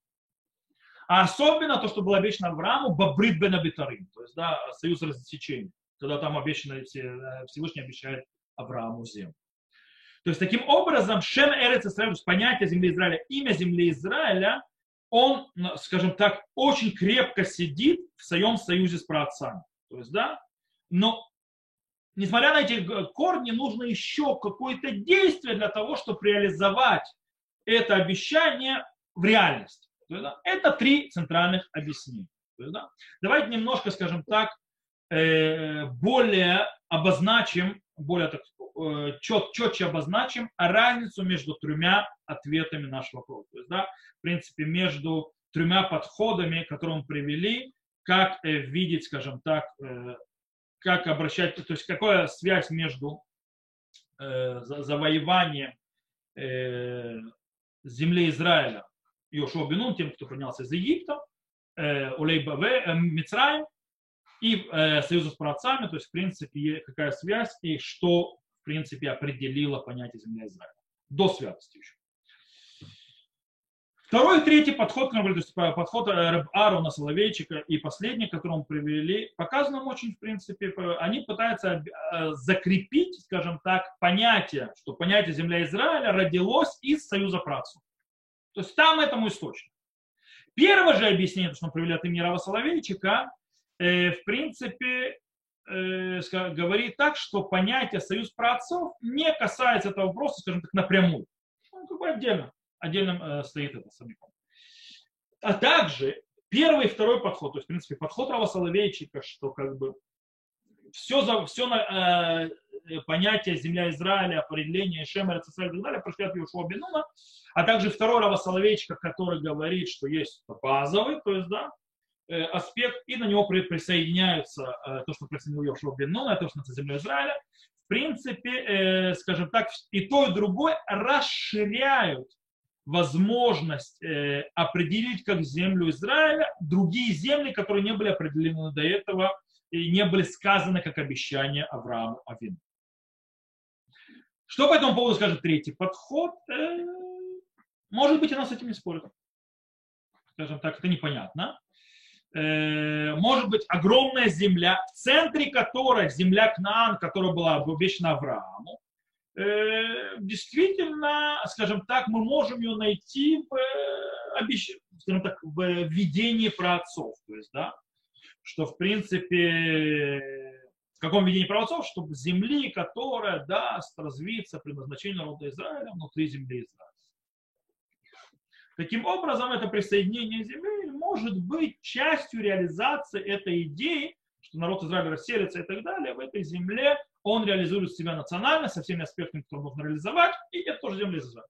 А особенно то, что было обещано Аврааму, Бабрит бен Абитарим, то есть да, союз рассечения, когда там обещано, э, Всевышний обещает Аврааму землю. То есть таким образом Шем Эрец Израиль, понятие земли Израиля, имя земли Израиля, он, скажем так, очень крепко сидит в своем союзе с праотцами. То есть, да, но несмотря на эти корни, нужно еще какое-то действие для того, чтобы реализовать это обещание в реальность. есть, да, это три центральных объяснения. есть, да, давайте немножко, скажем так, э, более обозначим, более так, э, чет, четче обозначим разницу между тремя ответами нашего вопроса. То есть, да, в принципе, между тремя подходами, которые мы привели, как э, видеть, скажем так, э, как обращать, то есть какая связь между э, завоеванием э, земли Израиля Йошуа Бенун, тем, кто поднялся из Египта, э, Улей Баве, э, Мицраем, и э, союза с праотцами, то есть, в принципе, какая связь и что, в принципе, определило понятие земля Израиля. До святости еще. Второй и третий подход, то есть подход э, Аарона Соловейчика и последний, который мы привели, показан нам очень, в принципе, они пытаются э, закрепить, скажем так, понятие, что понятие земля Израиля родилось из союза працу. То есть там этому источник. Первое же объяснение, что мы привели от имени Рава Соловейчика, в принципе, говорит так, что понятие союз праотцов не касается этого вопроса, скажем так, напрямую. Он как бы отдельно отдельно э, стоит это самиком. А также первый и второй подход, то есть, в принципе, подход Рава Соловейчика, что как бы все, за, все на, э, понятие земля Израиля, определение Шема, и так далее прошли от Юшуа Бенуна, а также второй Рава Соловейчика, который говорит, что есть базовый, то есть, да, э, аспект, и на него при, присоединяются э, то, что присоединил Йошуа Бенуна, то, что это земля Израиля. В принципе, э, скажем так, и то, и другое расширяют возможность э, определить как землю Израиля другие земли, которые не были определены до этого и не были сказаны как обещание Аврааму Авину. Что по этому поводу скажет третий подход? Э, может быть, она с этим не спорит. Скажем так, это непонятно. Э, может быть, огромная земля, в центре которой земля Кнаан, которая была обещана Аврааму. Э, действительно, скажем так, мы можем ее найти в, скажем так, в видении про отцов. То есть, да, что, в принципе, в каком видении праотцов, чтобы земли, которая даст развиться предназначение народа Израиля внутри земли Израиля. Таким образом, это присоединение земли может быть частью реализации этой идеи, что народ Израиля расселится и так далее, в этой земле он реализует себя национально, со всеми аспектами, которые нужно реализовать, и это тоже земля Израиля.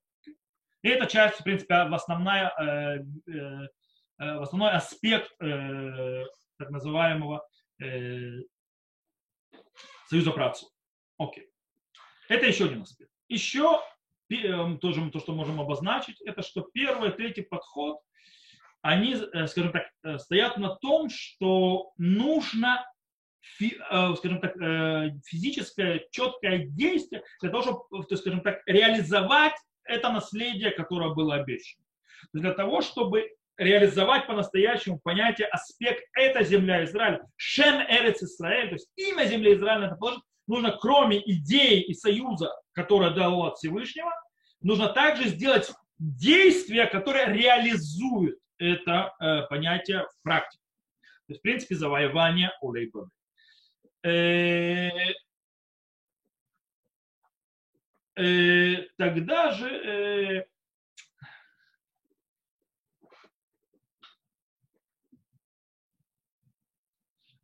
И это часть, в принципе, основная, э, э, э, основной аспект так называемого союза працу. Окей. Это еще один аспект. Еще тоже то, что можем обозначить, это что первый третий подход, они, э, скажем так, э, стоят на том, что нужно скажем так, физическое четкое действие для того, чтобы, то, скажем так, реализовать это наследие, которое было обещано. Для того, чтобы реализовать по-настоящему понятие аспект «это земля Израиля», «Шем Эрец Израиль», то есть имя земли Израиля это положить, нужно кроме идеи и союза, которое дало от Всевышнего, нужно также сделать действия, которые реализуют это э, понятие в практике. То есть, в принципе, завоевание Олейбабы. Э, э, тогда же э,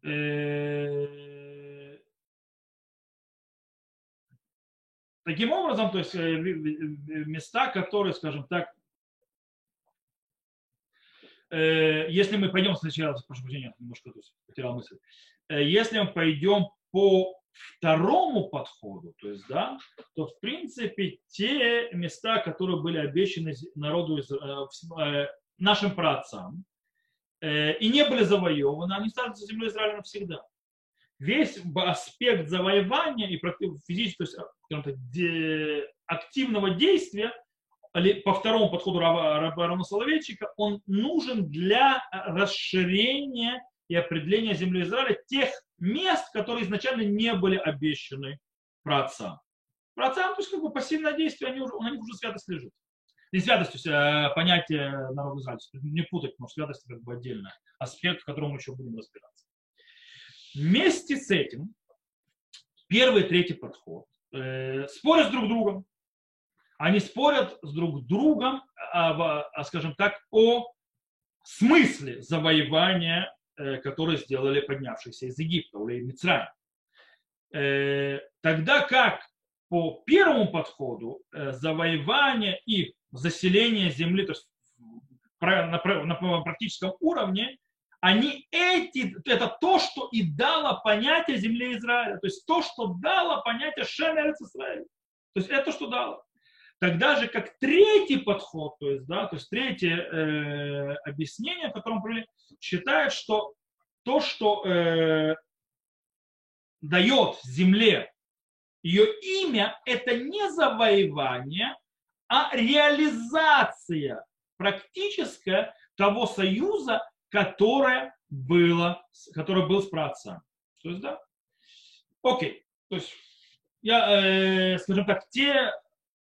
Э, таким образом, то есть э, места, которые, скажем так, э, если мы пойдем сначала, прошу прощения, немножко то есть, потерял мысль, если мы пойдем по второму подходу, то есть, да, то в принципе те места, которые были обещаны народу, нашим праотцам, Э, и не были завоеваны, они станут землей Израиля навсегда. Весь аспект завоевания и физического, то есть, активного действия по второму подходу Равана Соловейчика, он нужен для расширения и определения земли Израиля тех мест, которые изначально не были обещаны праотцам. Праотцам, то есть как бы пассивное действие, они уже, на них уже святость лежит не святость, то есть понятие народа Израиля, не путать, но святость как бы отдельный аспект, в котором мы еще будем разбираться. Вместе с этим первый и третий подход э, спорят друг с другом. Они спорят с друг другом, а, а, скажем так, о смысле завоевания, э, которое сделали поднявшиеся из Египта, Улей Мицраем. Э, тогда как по первому подходу э, завоевание и заселение земли, то есть на, на практическом уровне, они эти, это то, что и дало понятие земли Израиля, то есть то, что дало понятие Шемерец Израиля. То есть это что дало. Тогда же как третий подход, то есть, да, то есть третье э, объяснение, в котором провели, считает, что то, что э, дает земле ее имя, это не завоевание, а реализация практическая того союза, которое было, который был с праотцами. То есть, да? Окей. То есть, я, э, скажем так, те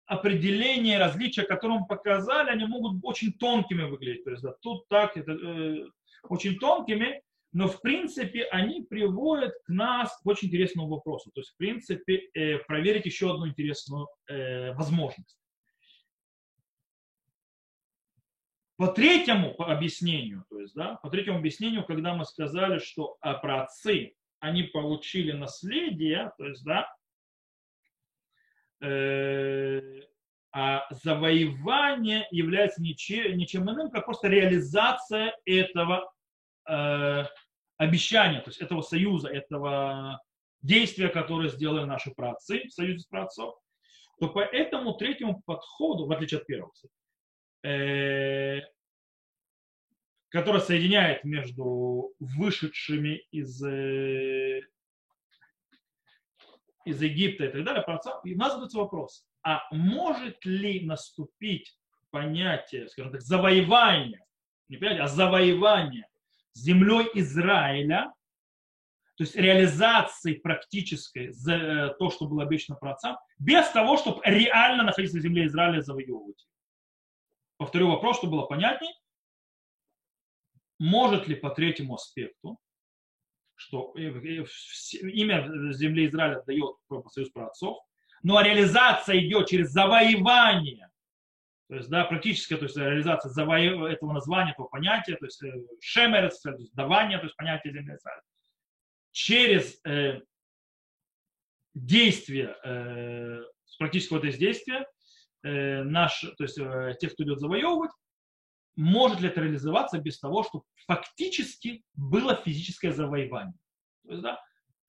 определения, различия, которые мы показали, они могут очень тонкими выглядеть. То есть, да, тут так, это, э, очень тонкими, но в принципе они приводят к нас к очень интересному вопросу. То есть, в принципе, э, проверить еще одну интересную э, возможность. По третьему объяснению, то есть, да, по третьему объяснению, когда мы сказали, что праотцы, они получили наследие, то есть, да, э, а завоевание является ничем, ничем иным, как просто реализация этого э, обещания, то есть этого союза, этого действия, которое сделали наши праотцы в союзе с праотцов, то по этому третьему подходу, в отличие от первого, Э, которая соединяет между вышедшими из э, из Египта и так далее, и у нас задается вопрос, а может ли наступить понятие, скажем так, завоевания, не понятие, а завоевание землей Израиля, то есть реализации практической за э, то, что было обещано праотцам, без того, чтобы реально находиться в земле Израиля завоевывать. Повторю вопрос, чтобы было понятней. Может ли по третьему аспекту, что э, э, имя земли Израиля дает союз праотцов, но реализация идет через завоевание. То есть, да, практически, то есть реализация завоев... этого названия, этого понятия, то есть шемерец, то есть давание, то есть понятие земли Израиля. Через э, действие, э, практического действия, э, наш, то есть э, тех, кто идет завоевывать, может ли это реализоваться без того, чтобы фактически было физическое завоевание. То есть, да,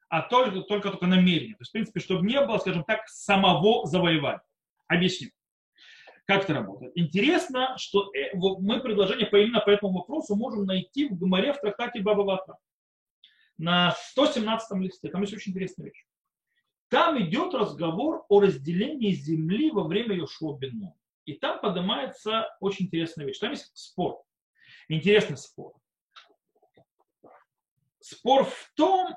а только, только, только намерение. То есть, в принципе, чтобы не было, скажем так, самого завоевания. Объясню. Как это работает? Интересно, что э, мы предложение по именно по этому вопросу можем найти в Гумаре в трактате Баба Ватра на 117 листе. Там есть очень интересная вещь. Там идет разговор о разделении земли во время Йошуа Бену. И там поднимается очень интересная вещь. Там есть спор. Интересный спор. Спор в том,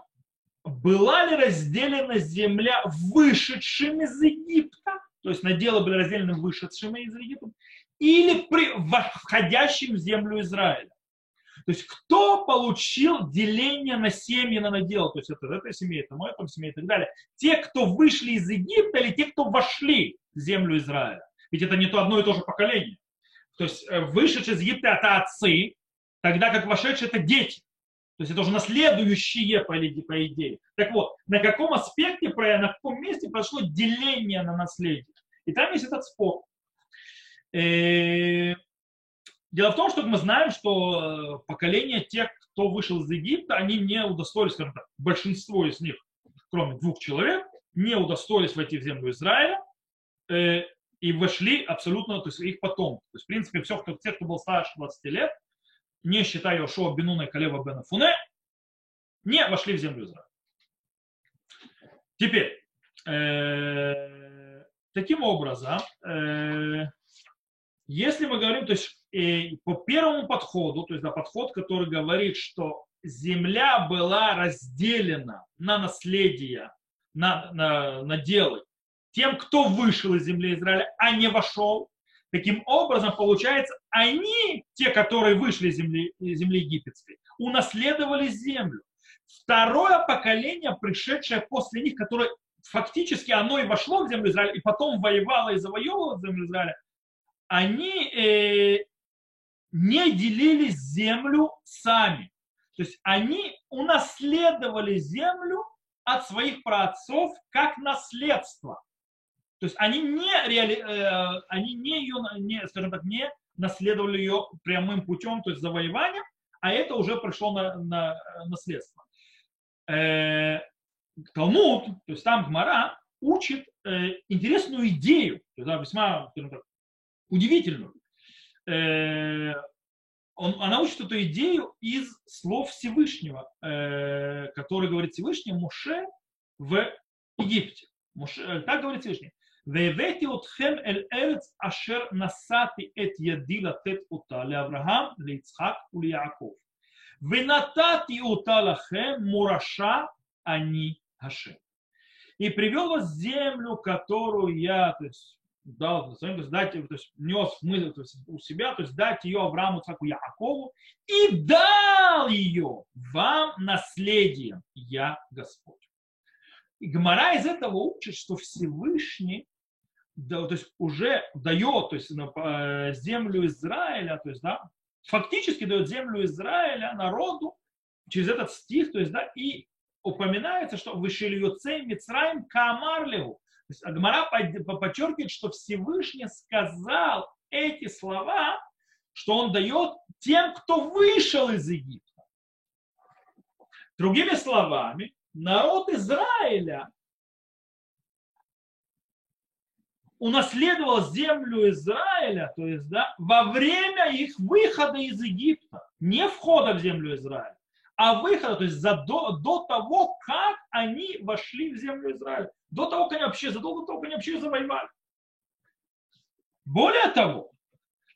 была ли разделена земля вышедшим из Египта, то есть наделы были разделены вышедшими из Египта, или при входящим в землю Израиля. То есть кто получил деление на семьи, на надел, то есть это эта семья, это моя там семья и так далее. Те, кто вышли из Египта или те, кто вошли в землю Израиля. Ведь это не то одно и то же поколение. То есть э, вышедшие из Египта это отцы, тогда как вошедшие это дети. То есть это уже наследующие, по идее. Так вот, на каком аспекте, на каком месте прошло деление на наследие? И там есть этот спор. Э, Дело в том, что мы знаем, что э, поколение тех, кто вышел из Египта, они не удостоились, скажем так, большинство из них, кроме двух человек, не удостоились войти в землю Израиля и вошли абсолютно, то есть их потом. То есть, в принципе, все, кто, те, кто был старше 20 лет, не считая Йошуа Бенуна и Калева Бена Фуне, не вошли в землю Израиля. Теперь, э, таким образом, э, если мы говорим, то есть и по первому подходу, то есть да, подход, который говорит, что земля была разделена на наследие, на, на, на делы тем, кто вышел из земли Израиля, а не вошел. Таким образом, получается, они, те, которые вышли из земли, из земли египетской, унаследовали землю. Второе поколение, пришедшее после них, которое фактически оно и вошло в землю Израиля, и потом воевало и завоевывало землю Израиля, они э, не делили землю сами. То есть они унаследовали землю от своих праотцов как наследство. То есть они не, реали, э, они не ее, не, скажем так, не наследовали ее прямым путем, то есть завоеванием, а это уже пришло на, на наследство. Э, Талмуд, то есть там Гмара, учит э, интересную идею, есть, весьма так, удивительную. Э, он, она учит эту идею из слов Всевышнего, э, который говорит Всевышний Муше в Египте. Э, так говорит Всевышний. והבאתי אתכם אל ארץ אשר נשאתי את ידי לתת אותה לאברהם, ליצחק וליעקב. ונתתי אותה לכם מורשה אני השם. И привел вас в землю, которую я, то есть дал своим, то есть, дать, то есть, нес мысль то есть, у себя, то есть дать ее Аврааму, Цаку, Якову, и дал ее вам наследием, я Господь. И Гмара из этого учит, что Всевышний да, то есть уже дает то есть, на, землю Израиля, то есть, да, фактически дает землю Израиля народу через этот стих, то есть, да, и упоминается, что вышельюцей Мицраим Камарлеву, то есть Агмара подчеркивает, что Всевышний сказал эти слова, что он дает тем, кто вышел из Египта. Другими словами, народ Израиля унаследовал землю Израиля, то есть да, во время их выхода из Египта, не входа в землю Израиля, а выхода, то есть за, до, того, как они вошли в землю Израиля, до того, как они вообще, задолго до того, как они вообще завоевали. Более того,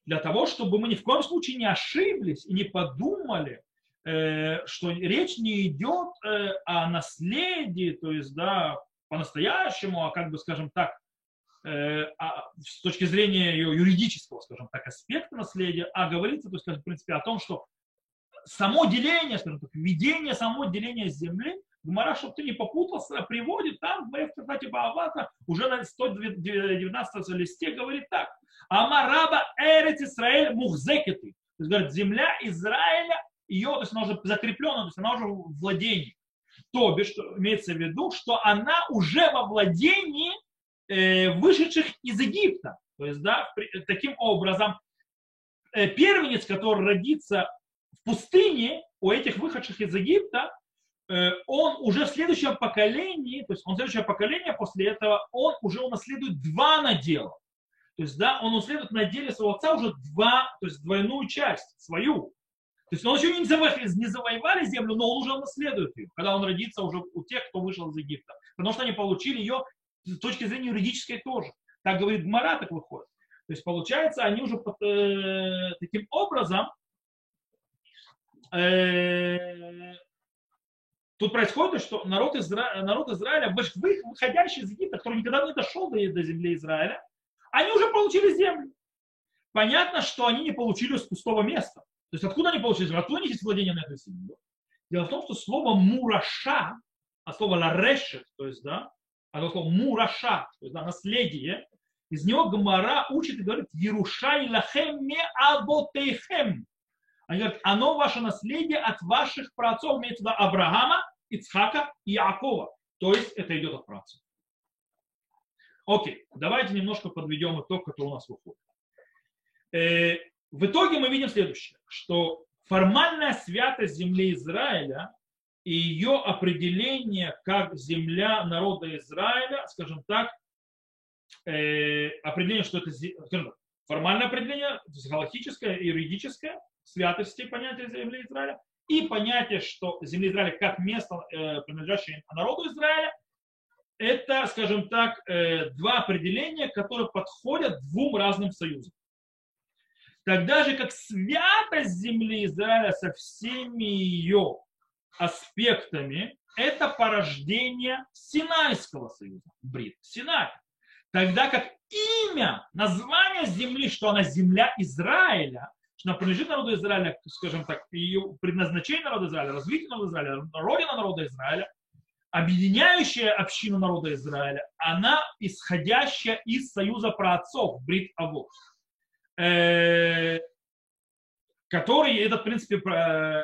для того, чтобы мы ни в коем случае не ошиблись и не подумали, э, что речь не идет э, о наследии, то есть, да, по-настоящему, а как бы, скажем так, с точки зрения ее юридического, скажем так, аспекта наследия, а говорится, то есть, в принципе, о том, что само деление, скажем так, введение само деления земли, Гмара, чтобы ты не попутался, приводит там, в кстати, Баавата, уже на 119 листе говорит так. Амараба Эрец Исраэль Мухзекеты. То есть, говорит, земля Израиля, ее, то есть она уже закреплена, то есть она уже в владении. То бишь, имеется в виду, что она уже во владении э, вышедших из Египта. То есть, да, таким образом, э, первенец, который родится в пустыне у этих выходших из Египта, э, он уже в следующем поколении, то есть он следующее поколение после этого, он уже унаследует два надела. То есть, да, он унаследует на деле своего отца уже два, то есть двойную часть, свою. То есть он еще не завоевали, не завоевали землю, но он уже наследует ее, когда он родится уже у тех, кто вышел из Египта. Потому что они получили ее с точки зрения юридической тоже. Так говорит Гмара, так выходит. То есть получается, они уже э, таким образом э, тут происходит, что народ, Изра... народ Израиля, выходящий из Египта, который никогда не дошел до, до земли Израиля, они уже получили землю. Понятно, что они не получили с пустого места. То есть откуда они получили землю? Откуда у них есть владение на этой земле? Дело в том, что слово мураша, а слово ларешет, то есть, да, а слово мураша, то есть, да, наследие, из него Гмара учит и говорит, Ерушай лахем ме аботейхем. Они говорят, оно ваше наследие от ваших праотцов, имеется туда Авраама, Ицхака и Иакова. То есть это идет от праотцов. Окей, давайте немножко подведем итог, который у нас выходит. Э, в итоге мы видим следующее, что формальная святость земли Израиля и ее определение как земля народа Израиля, скажем так, э, определение, что это скажем, формальное определение, галактическое и юридическое святости понятия земли Израиля, и понятие, что земля Израиля как место, э, принадлежащее народу Израиля, это, скажем так, э, два определения, которые подходят двум разным союзам. Тогда же, как святость земли Израиля со всеми ее аспектами, это порождение Синайского союза, Брит, Синай. Тогда как имя, название земли, что она земля Израиля, что она принадлежит народу Израиля, скажем так, ее предназначение народа Израиля, развитие народа Израиля, родина народа Израиля, объединяющая общину народа Израиля, она исходящая из союза праотцов, Брит Авов, э, который, этот, в принципе,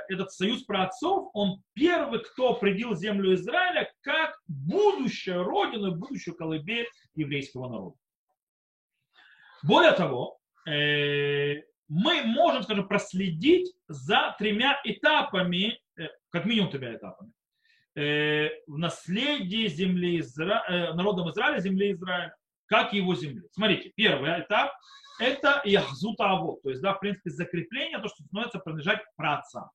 этот союз праотцов, он первый, кто определил землю Израиля как будущую родину, будущую колыбель еврейского народа. Более того, э, мы можем, скажем, проследить за тремя этапами, э, как минимум тремя этапами э, в наследии земли Изра... э, народом Израиля, земли Израиля, как его земли. Смотрите, первый этап – это яхзута авод, то есть, да, в принципе, закрепление, то, что становится принадлежать працам.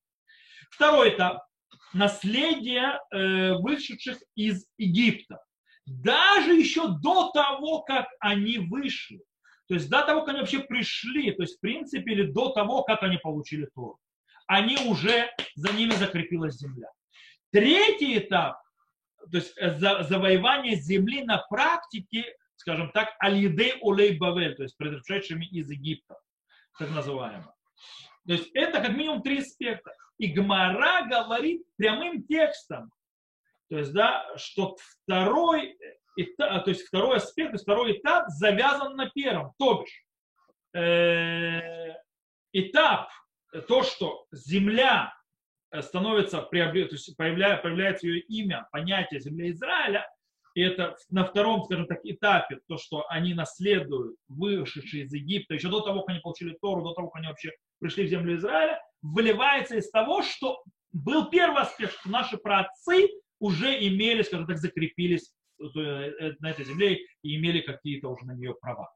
Второй этап – наследие э, вышедших из Египта. Даже еще до того, как они вышли. То есть до того, как они вообще пришли, то есть в принципе, или до того, как они получили Тору. Они уже, за ними закрепилась земля. Третий этап, то есть э, завоевание земли на практике, скажем так, алидей улей бавель, то есть пришедшими из Египта, так называемо. То есть это как минимум три аспекта. И Гмара говорит прямым текстом, то есть, да, что второй, то есть второй аспект, то есть второй этап завязан на первом. То бишь, э, этап, то, что земля становится, то есть появляется, появляется ее имя, понятие земли Израиля, и это на втором, скажем так, этапе, то, что они наследуют, вышедшие из Египта, еще до того, как они получили Тору, до того, как они вообще пришли в землю Израиля, выливается из того, что был первый аспект, что наши праотцы уже имели, скажем так, закрепились э, на этой земле и имели какие-то уже на нее права.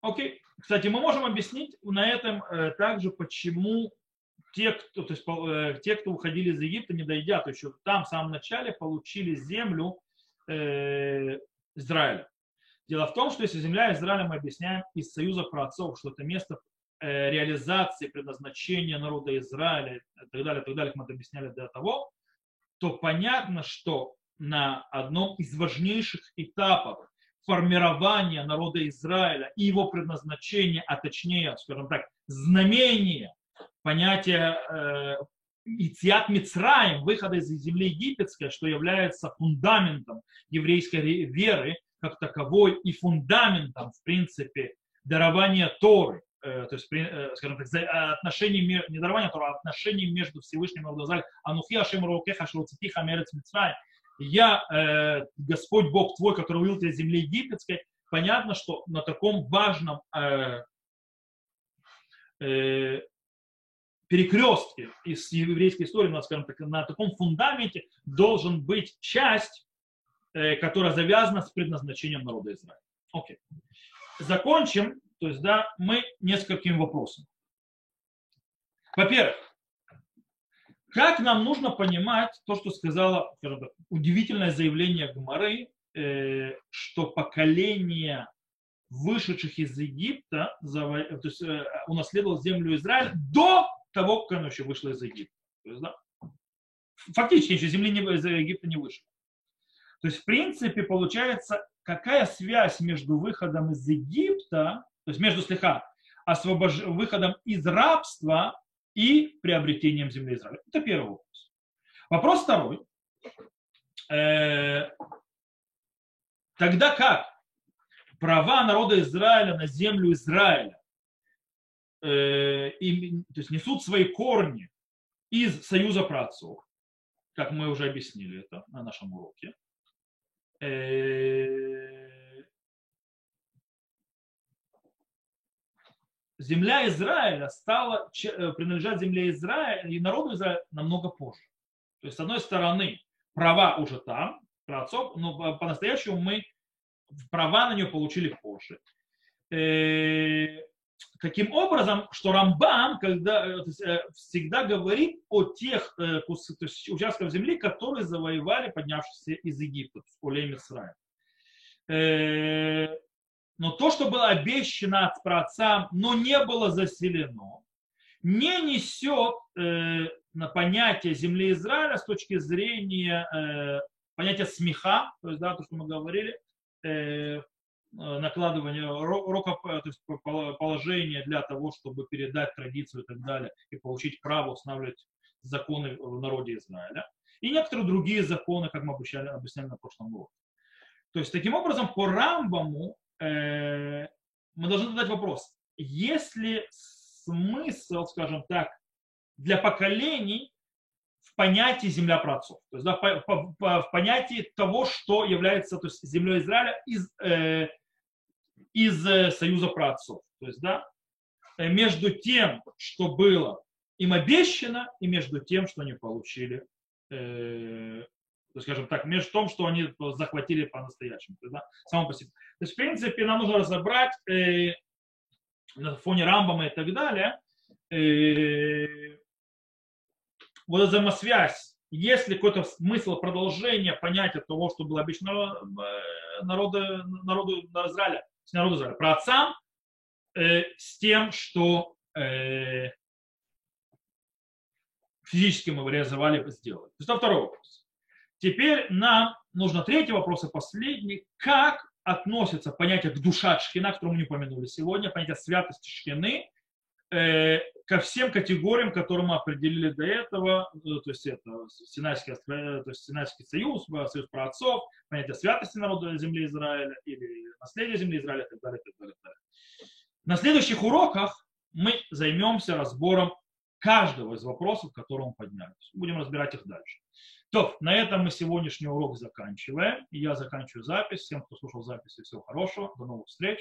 Окей. Кстати, мы можем объяснить на этом э, также, почему те, кто, то есть, э, те, кто уходили из Египта, не дойдя, то еще там в самом начале получили землю э, Израиля. Дело в том, что если земля Израиля, мы объясняем из союза праотцов, что это место реализации предназначения народа Израиля и так далее, и так далее, как мы это объясняли до того, то понятно, что на одном из важнейших этапов формирования народа Израиля и его предназначения, а точнее, скажем так, знамения, понятие э, Итиат Мицраем, выхода из земли египетской, что является фундаментом еврейской веры как таковой и фундаментом, в принципе, дарования Торы, э, то есть, э, скажем так, отношений, не дарования Торы, а отношений между Всевышним и Абдазаль, Анухи Ашем Рокеха Шлоцитиха Мерец Мицраем, я э, Господь Бог твой, который вывел тебя из земли египетской, понятно, что на таком важном э, э, перекрестке из еврейской истории, на, скажем так, на таком фундаменте должен быть часть, э, которая завязана с предназначением народа Израиля. Окей. Закончим, то есть, да, мы нескольким вопросом. Во-первых, как нам нужно понимать то, что сказала так, удивительное заявление Гмары, э, что поколение вышедших из Египта то есть, э, унаследовал землю Израиля до того, как оно еще вышло из Египта. То есть, да, фактически еще земли не, из Египта не вышло. То есть, в принципе, получается, какая связь между выходом из Египта, то есть между слегка освобож... выходом из рабства и приобретением земли Израиля. Это первый вопрос. Вопрос второй. Э, тогда как права народа Израиля на землю Израиля э, и, то есть несут свои корни из союза праотцов, как мы уже объяснили это на нашем уроке. Э, земля Израиля стала э, принадлежать земле Израиля и народу Израиля намного позже. То есть, с одной стороны, права уже там, про отцов, но по-настоящему мы права на нее получили позже. Э, таким образом, что Рамбам когда, э, есть, всегда говорит о тех есть, участках земли, которые завоевали поднявшиеся из Египта, о Израиля но то, что было обещано от праотцам, но не было заселено, не несет э, на понятие земли Израиля с точки зрения э, понятия смеха, то есть да, то, что мы говорили, э, накладывание рукоположения для того, чтобы передать традицию и так далее, и получить право устанавливать законы в народе Израиля. И некоторые другие законы, как мы объясняли, объясняли на прошлом уроке. То есть, таким образом, по Рамбаму Э, мы должны задать вопрос, есть ли смысл, скажем так, для поколений в понятии земля праотцов, то есть да, в понятии того, что является то есть, землей Израиля из, э, из э, союза праотцов. То есть, да, э, между тем, что было им обещано, и между тем, что они получили э, то, скажем так, между тем, что они захватили по-настоящему. Да, само по себе. То есть, в принципе, нам нужно разобрать э, на фоне Рамбама и так далее э, вот взаимосвязь. Есть ли какой-то смысл продолжения понятия того, что было обещано э, народу, народу Израиля, с народу Израиля, про отцам, э, с тем, что э, физически мы реализовали, сделали. То второй вопрос. Теперь нам нужно третий вопрос и последний. Как относится понятие к душа шхина, которое мы не упомянули сегодня, понятие святости шхины, э, ко всем категориям, которые мы определили до этого, э, то есть это Синайский, то есть Синайский союз, союз про отцов, понятие святости народа земли Израиля или наследие земли Израиля и так далее, и так далее. На следующих уроках мы займемся разбором каждого из вопросов, которые мы подняли. Будем разбирать их дальше. То, на этом мы сегодняшний урок заканчиваем. Я заканчиваю запись. Всем, кто слушал запись, всего хорошего. До новых встреч.